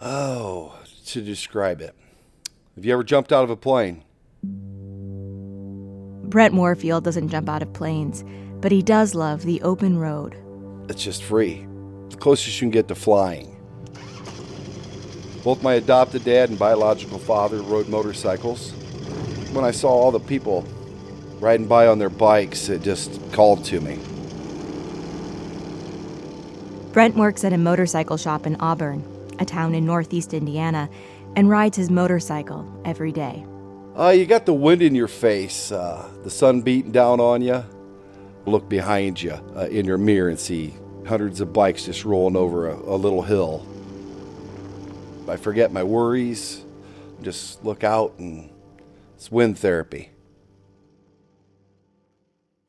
Oh, to describe it. Have you ever jumped out of a plane? Brent Moorfield doesn't jump out of planes, but he does love the open road. It's just free. The closest you can get to flying. Both my adopted dad and biological father rode motorcycles. When I saw all the people riding by on their bikes, it just called to me. Brent works at a motorcycle shop in Auburn, a town in northeast Indiana, and rides his motorcycle every day. Uh, you got the wind in your face, uh, the sun beating down on you. Look behind you uh, in your mirror and see hundreds of bikes just rolling over a, a little hill. I forget my worries, just look out, and it's wind therapy.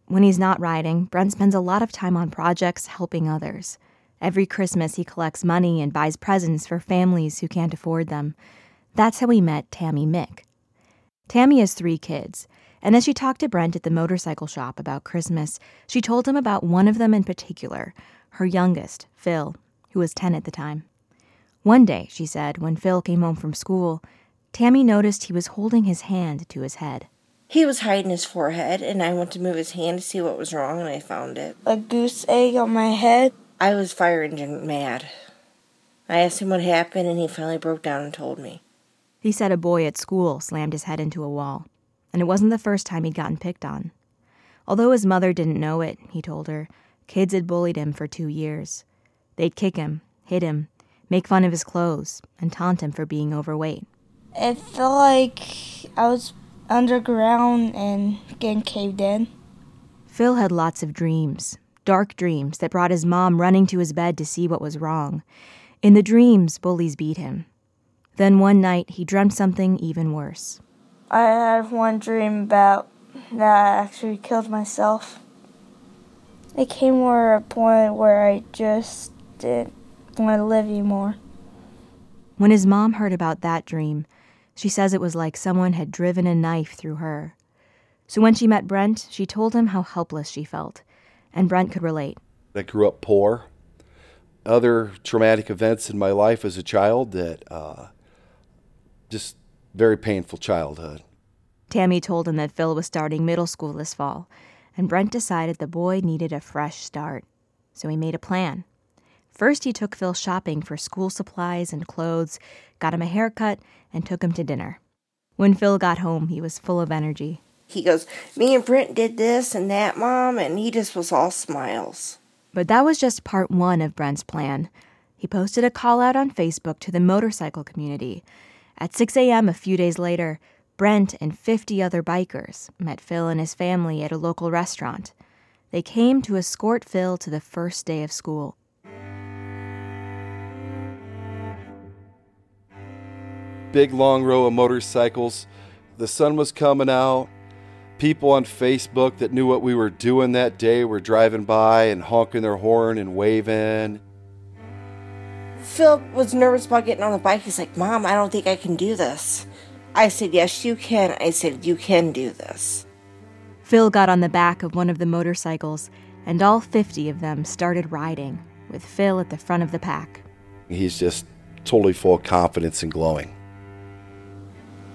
When he's not riding, Brent spends a lot of time on projects helping others. Every Christmas, he collects money and buys presents for families who can't afford them. That's how he met Tammy Mick. Tammy has three kids, and as she talked to Brent at the motorcycle shop about Christmas, she told him about one of them in particular, her youngest, Phil, who was 10 at the time. One day, she said, when Phil came home from school, Tammy noticed he was holding his hand to his head. He was hiding his forehead, and I went to move his hand to see what was wrong, and I found it. A goose egg on my head. I was fire engine mad. I asked him what happened, and he finally broke down and told me. He said a boy at school slammed his head into a wall, and it wasn't the first time he'd gotten picked on. Although his mother didn't know it, he told her, kids had bullied him for two years. They'd kick him, hit him, make fun of his clothes, and taunt him for being overweight. It felt like I was underground and getting caved in. Phil had lots of dreams, dark dreams that brought his mom running to his bed to see what was wrong. In the dreams, bullies beat him. Then one night, he dreamt something even worse. I had one dream about that I actually killed myself. It came to a point where I just didn't want to live anymore. When his mom heard about that dream, she says it was like someone had driven a knife through her. So when she met Brent, she told him how helpless she felt and Brent could relate. I grew up poor. Other traumatic events in my life as a child that uh, just very painful childhood. Tammy told him that Phil was starting middle school this fall, and Brent decided the boy needed a fresh start. So he made a plan. First, he took Phil shopping for school supplies and clothes, got him a haircut, and took him to dinner. When Phil got home, he was full of energy he goes, Me and Brent did this and that, Mom, and he just was all smiles. But that was just part one of Brent's plan. He posted a call out on Facebook to the motorcycle community. At 6 a.m. a few days later, Brent and 50 other bikers met Phil and his family at a local restaurant. They came to escort Phil to the first day of school. Big long row of motorcycles. The sun was coming out people on Facebook that knew what we were doing that day were driving by and honking their horn and waving. Phil was nervous about getting on the bike. He's like, Mom, I don't think I can do this. I said, Yes, you can. I said, You can do this. Phil got on the back of one of the motorcycles, and all 50 of them started riding, with Phil at the front of the pack. He's just totally full of confidence and glowing.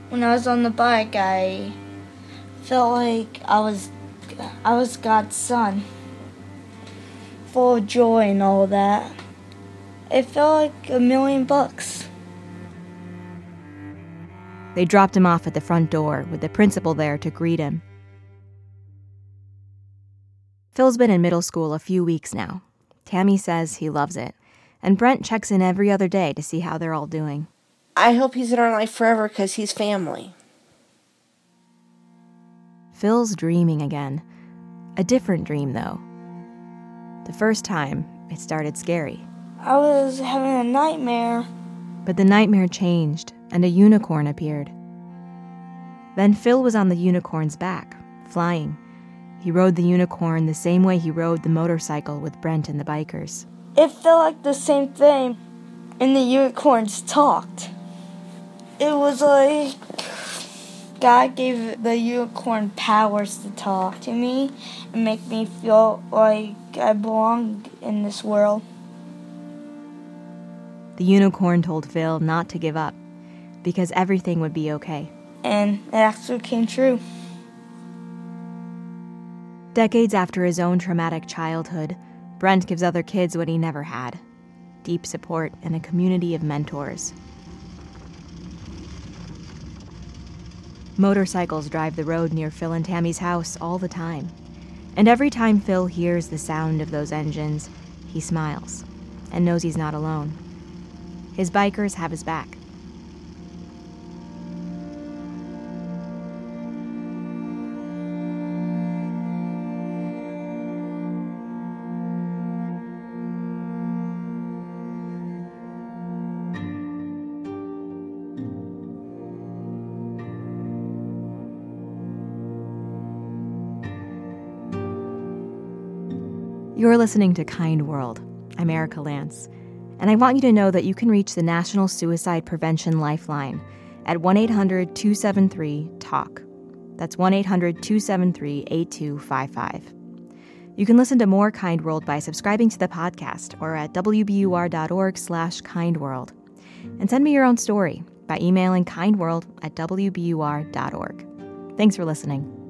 When I was on the bike, I felt like I was I was God's son. Full of joy and all that. It felt like a million bucks. They dropped him off at the front door with the principal there to greet him. Phil's been in middle school a few weeks now. Tammy says he loves it, and Brent checks in every other day to see how they're all doing. I hope he's in our life forever because he's family. Phil's dreaming again. A different dream, though. The first time, it started scary. I was having a nightmare. But the nightmare changed, and a unicorn appeared. Then Phil was on the unicorn's back, flying. He rode the unicorn the same way he rode the motorcycle with Brent and the bikers. It felt like the same thing, and the unicorns talked. It was like God gave the unicorn powers to talk to me and make me feel like I belong in this world. The unicorn told Phil not to give up because everything would be okay. And it actually came true. Decades after his own traumatic childhood, Brent gives other kids what he never had deep support and a community of mentors. Motorcycles drive the road near Phil and Tammy's house all the time. And every time Phil hears the sound of those engines, he smiles and knows he's not alone. His bikers have his back. You're listening to Kind World. I'm Erika Lantz, and I want you to know that you can reach the National Suicide Prevention Lifeline at 1 800 273 TALK. That's 1 800 273 8255. You can listen to more Kind World by subscribing to the podcast or at wbur.org slash kindworld. And send me your own story by emailing kindworld at wbur.org. Thanks for listening.